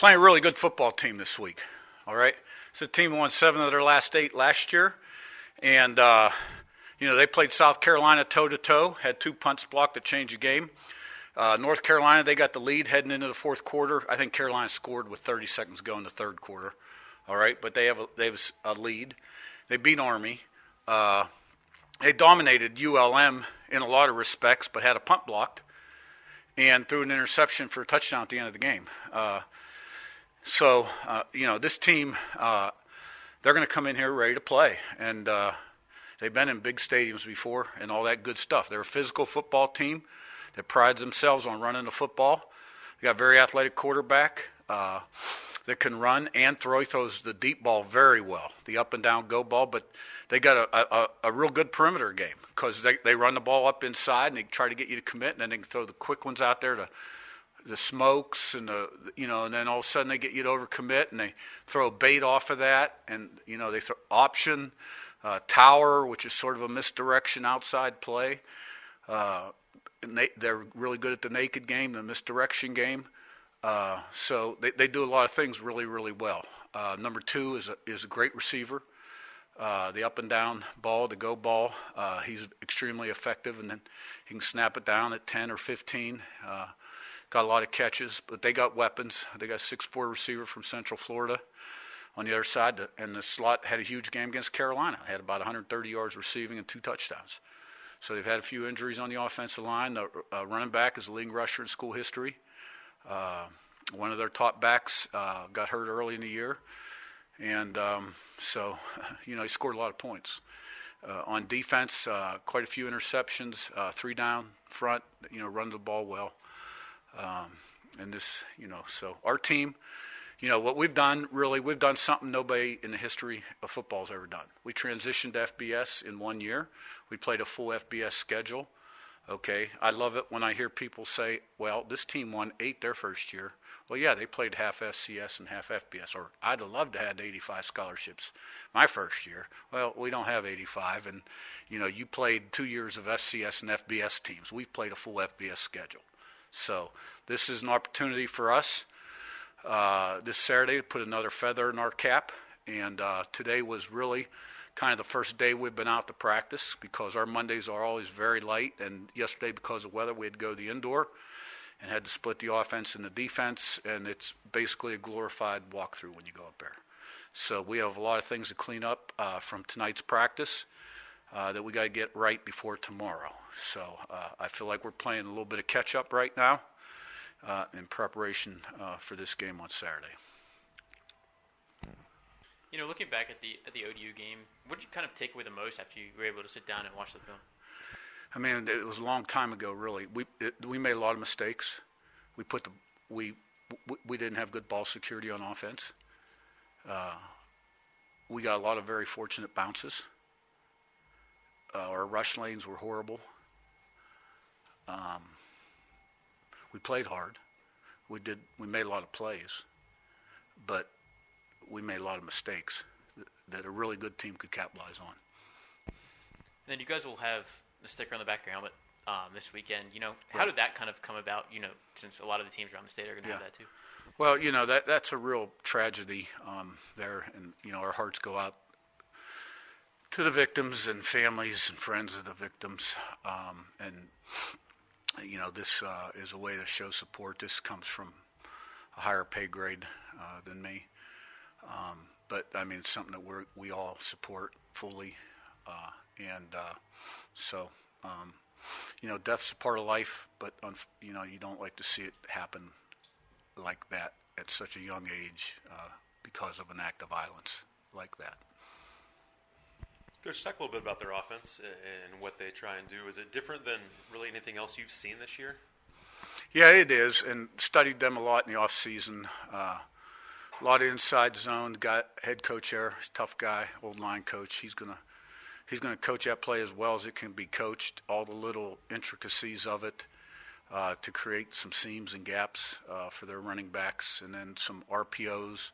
playing a really good football team this week. All right, it's a team won seven of their last eight last year, and uh, you know they played South Carolina toe to toe, had two punts blocked to change the game. Uh, North Carolina, they got the lead heading into the fourth quarter. I think Carolina scored with 30 seconds go in the third quarter. All right, but they have a, they have a lead. They beat Army. Uh, they dominated ULM in a lot of respects, but had a punt blocked and threw an interception for a touchdown at the end of the game. Uh, so, uh, you know, this team, uh, they're going to come in here ready to play. And uh, they've been in big stadiums before and all that good stuff. They're a physical football team that prides themselves on running the football. They got a very athletic quarterback uh, that can run and throw. He throws the deep ball very well, the up and down go ball. But they got a, a, a real good perimeter game because they, they run the ball up inside and they try to get you to commit, and then they can throw the quick ones out there to the smokes and the you know, and then all of a sudden they get you to overcommit and they throw bait off of that, and you know they throw option. Uh, tower, which is sort of a misdirection outside play. Uh, they're really good at the naked game, the misdirection game. Uh, so they, they do a lot of things really, really well. Uh, number two is a, is a great receiver. Uh, the up and down ball, the go ball, uh, he's extremely effective, and then he can snap it down at 10 or 15. Got a lot of catches, but they got weapons. They got a 6'4 receiver from Central Florida on the other side, and the slot had a huge game against Carolina. Had about 130 yards receiving and two touchdowns. So they've had a few injuries on the offensive line. The uh, running back is a leading rusher in school history. Uh, one of their top backs uh, got hurt early in the year, and um, so you know he scored a lot of points. Uh, on defense, uh, quite a few interceptions, uh, three down front. You know, run the ball well. Um, and this, you know, so our team you know, what we've done really, we've done something nobody in the history of football has ever done. We transitioned to FBS in one year. We played a full FBS schedule. Okay, I love it when I hear people say, well, this team won eight their first year. Well, yeah, they played half FCS and half FBS. Or I'd have loved to have 85 scholarships my first year. Well, we don't have 85. And, you know, you played two years of FCS and FBS teams. We've played a full FBS schedule. So this is an opportunity for us uh, this Saturday to put another feather in our cap. And uh, today was really kind of the first day we've been out to practice because our Mondays are always very light. And yesterday, because of weather, we had to go to the indoor and had to split the offense and the defense. And it's basically a glorified walkthrough when you go up there. So we have a lot of things to clean up uh, from tonight's practice. Uh, that we got to get right before tomorrow. So uh, I feel like we're playing a little bit of catch up right now uh, in preparation uh, for this game on Saturday. You know, looking back at the at the ODU game, what did you kind of take away the most after you were able to sit down and watch the film? I mean, it was a long time ago. Really, we it, we made a lot of mistakes. We put the we we didn't have good ball security on offense. Uh, we got a lot of very fortunate bounces. Uh, our rush lanes were horrible. Um, we played hard. We did. We made a lot of plays, but we made a lot of mistakes that a really good team could capitalize on. And then you guys will have the sticker on the back of your helmet um, this weekend. You know, how right. did that kind of come about? You know, since a lot of the teams around the state are going to yeah. have that too. Well, you know that that's a real tragedy um, there, and you know our hearts go out to the victims and families and friends of the victims, um, and you know, this uh, is a way to show support. This comes from a higher pay grade uh, than me. Um, but I mean, it's something that we we all support fully, uh, and uh, so um, you know, death's a part of life. But you know, you don't like to see it happen like that at such a young age uh, because of an act of violence like that. Coach, talk a little bit about their offense and what they try and do. Is it different than really anything else you've seen this year? Yeah, it is, and studied them a lot in the off season. Uh, a lot of inside zone. Got head coach there, tough guy, old line coach. He's gonna he's gonna coach that play as well as it can be coached. All the little intricacies of it uh, to create some seams and gaps uh, for their running backs, and then some RPOs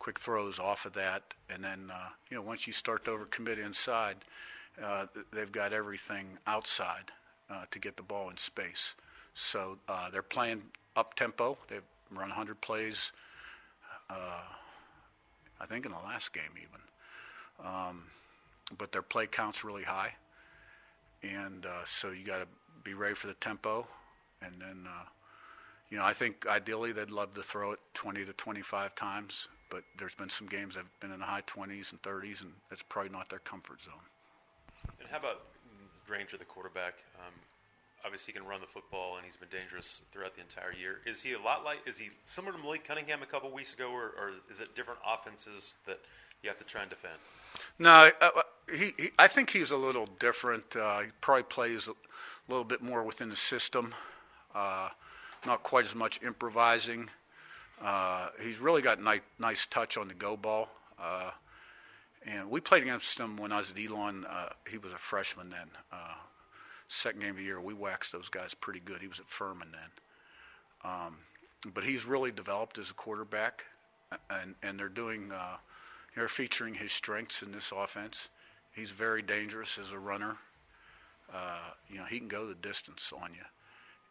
quick throws off of that, and then uh, you know once you start to overcommit inside, uh, they've got everything outside uh, to get the ball in space. So uh, they're playing up tempo. They've run 100 plays Uh, I think in the last game even. Um, but their play count's really high, and uh, so you got to be ready for the tempo, and then. You know, I think ideally they'd love to throw it 20 to 25 times, but there's been some games that have been in the high 20s and 30s, and that's probably not their comfort zone. And how about Grainger, the quarterback? Um, obviously, he can run the football, and he's been dangerous throughout the entire year. Is he a lot like? Is he similar to Malik Cunningham a couple weeks ago, or, or is it different offenses that you have to try and defend? No, uh, uh, he, he, I think he's a little different. Uh, he probably plays a little bit more within the system. Uh, not quite as much improvising. Uh, he's really got nice, nice touch on the go ball. Uh, and we played against him when I was at Elon. Uh, he was a freshman then. Uh, second game of the year, we waxed those guys pretty good. He was at Furman then. Um, but he's really developed as a quarterback, and, and they're doing, uh, they're featuring his strengths in this offense. He's very dangerous as a runner. Uh, you know, he can go the distance on you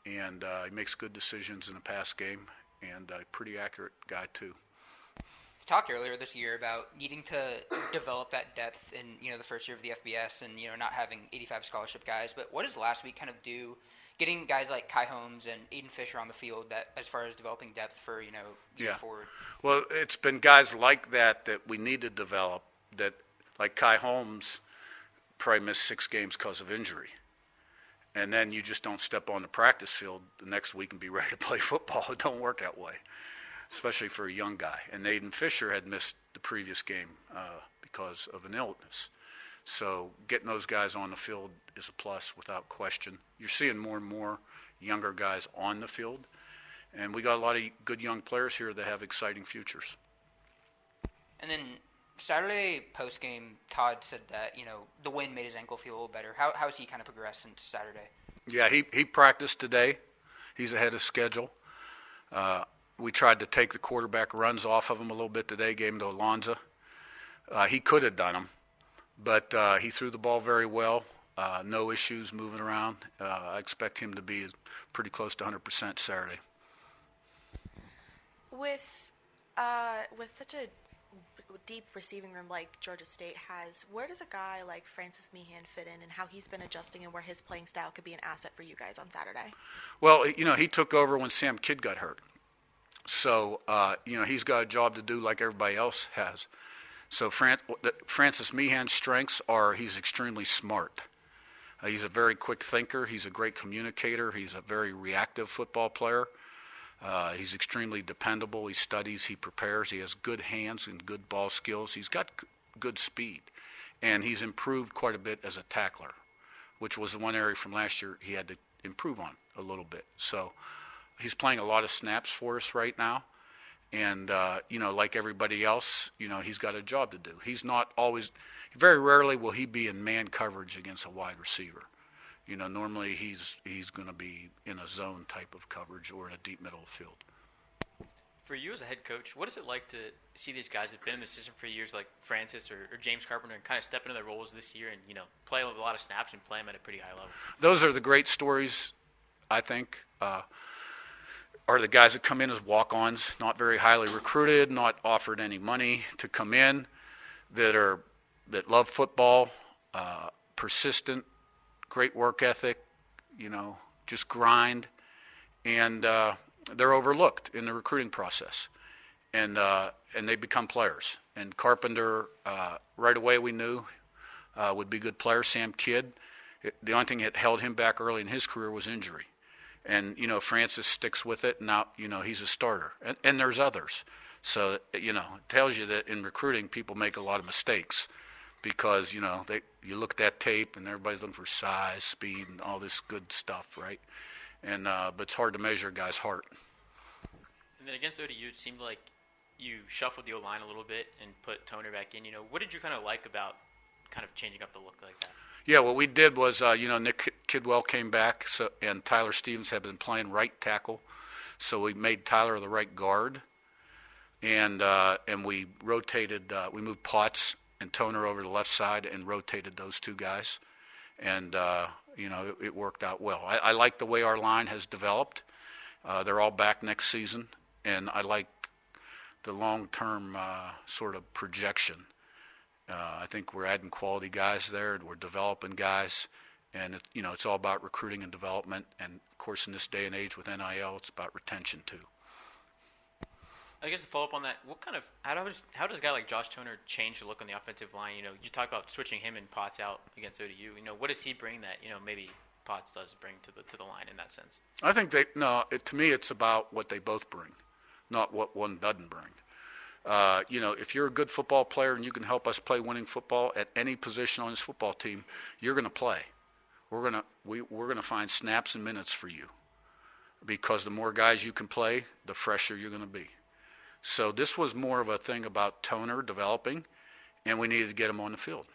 and he makes good decisions in the pass game, and a pretty accurate guy too. Talked earlier this year about needing to develop that depth in you know the first year of the FBS, and you know not having 85 scholarship guys. But what does last week kind of do? Getting guys like Kai Holmes and Aiden Fisher on the field, that as far as developing depth for you know yeah. forward. Well, it's been guys like that that we need to develop. That like Kai Holmes, probably missed six games because of injury and then you just don't step on the practice field the next week and be ready to play football. It don't work that way, especially for a young guy. And Aiden Fisher had missed the previous game uh, because of an illness. So getting those guys on the field is a plus without question. You're seeing more and more younger guys on the field, and we got a lot of good young players here that have exciting futures. And then Saturday post game, Todd said that you know the win made his ankle feel a little better. How how's he kind of progressed since Saturday? Yeah, he he practiced today. He's ahead of schedule. Uh, we tried to take the quarterback runs off of him a little bit today. Gave him to Alonzo. Uh, he could have done them, but uh, he threw the ball very well. Uh, no issues moving around. Uh, I expect him to be pretty close to 100% Saturday. With uh, with such a deep receiving room like Georgia State has, where does a guy like Francis Meehan fit in and how he's been adjusting and where his playing style could be an asset for you guys on Saturday? Well, you know, he took over when Sam Kidd got hurt. So, uh, you know, he's got a job to do like everybody else has. So, Fran- Francis Meehan's strengths are he's extremely smart. Uh, he's a very quick thinker. He's a great communicator. He's a very reactive football player. Uh, he's extremely dependable. He studies, he prepares, he has good hands and good ball skills. He's got good speed, and he's improved quite a bit as a tackler, which was the one area from last year he had to improve on a little bit. So he's playing a lot of snaps for us right now. And, uh, you know, like everybody else, you know, he's got a job to do. He's not always, very rarely will he be in man coverage against a wide receiver. You know, normally he's he's going to be in a zone type of coverage or in a deep middle field. For you as a head coach, what is it like to see these guys that've been in the system for years, like Francis or, or James Carpenter, and kind of step into their roles this year and you know play a lot of snaps and play them at a pretty high level? Those are the great stories, I think. Uh, are the guys that come in as walk-ons, not very highly recruited, not offered any money to come in, that are that love football, uh, persistent, great work ethic, you know, just grind, and uh, they're overlooked in the recruiting process, and uh, and they become players. And Carpenter, uh, right away, we knew uh, would be good player. Sam Kidd, it, the only thing that held him back early in his career was injury, and you know Francis sticks with it. And now you know he's a starter, and, and there's others. So you know it tells you that in recruiting, people make a lot of mistakes because you know they you look at that tape and everybody's looking for size, speed, and all this good stuff, right? And uh, but it's hard to measure a guy's heart. And then against ODU, it seemed like you shuffled the O line a little bit and put Toner back in. You know, what did you kind of like about kind of changing up the look like that? Yeah, what we did was, uh, you know, Nick Kidwell came back, so and Tyler Stevens had been playing right tackle, so we made Tyler the right guard, and uh, and we rotated, uh, we moved Potts and Toner over the left side and rotated those two guys. And, uh, you know, it, it, worked out well. I, I, like the way our line has developed. Uh, they're all back next season. And I like the long-term uh, sort of projection. Uh, I think we're adding quality guys there, we're developing guys, and it, you know it's all about recruiting and development. And of course, in this day and age with NIL, it's about retention too. I guess to follow up on that, what kind of how does how does a guy like Josh Toner change the look on the offensive line? You know, you talk about switching him and Potts out against ODU. You know, what does he bring that you know maybe Potts does bring to the to the line in that sense? I think they no. It, to me, it's about what they both bring, not what one doesn't bring. Uh, you know, if you're a good football player and you can help us play winning football at any position on this football team, you're going to play. We're going to we, we're going to find snaps and minutes for you, because the more guys you can play, the fresher you're going to be. So this was more of a thing about Toner developing, and we needed to get him on the field.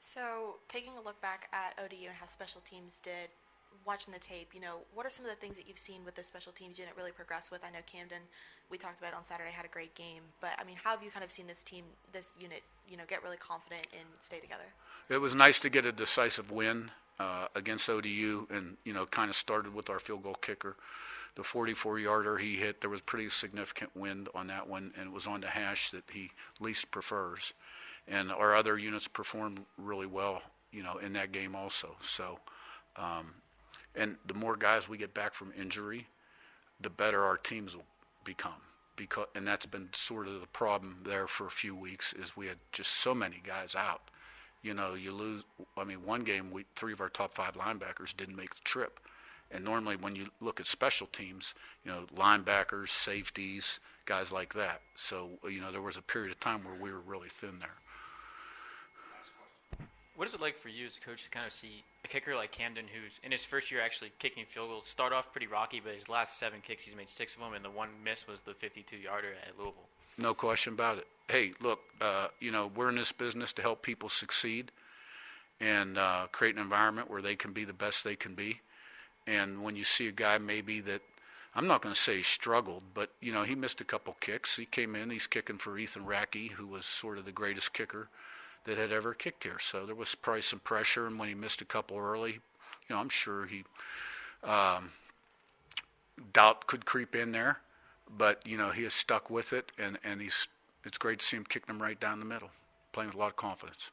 So, taking a look back at ODU and how special teams did, watching the tape, you know, what are some of the things that you've seen with the special teams unit really progress with? I know Camden, we talked about on Saturday, had a great game, but I mean, how have you kind of seen this team, this unit, you know, get really confident and stay together? It was nice to get a decisive win uh, against ODU, and you know, kind of started with our field goal kicker. The 44-yarder he hit, there was pretty significant wind on that one, and it was on the hash that he least prefers. And our other units performed really well, you know, in that game also. So, um, and the more guys we get back from injury, the better our teams will become. Because, and that's been sort of the problem there for a few weeks is we had just so many guys out. You know, you lose. I mean, one game we three of our top five linebackers didn't make the trip, and normally when you look at special teams, you know, linebackers, safeties, guys like that. So you know, there was a period of time where we were really thin there. What is it like for you as a coach to kind of see a kicker like Camden, who's in his first year actually kicking field goals, start off pretty rocky, but his last seven kicks he's made six of them, and the one miss was the 52-yarder at Louisville. No question about it. Hey, look, uh, you know we're in this business to help people succeed and uh, create an environment where they can be the best they can be. And when you see a guy maybe that I'm not going to say he struggled, but you know he missed a couple kicks. He came in, he's kicking for Ethan Ratke, who was sort of the greatest kicker that had ever kicked here. So there was probably some pressure, and when he missed a couple early, you know, I'm sure he um, doubt could creep in there, but you know he has stuck with it, and and he's it's great to see him kicking them right down the middle, playing with a lot of confidence.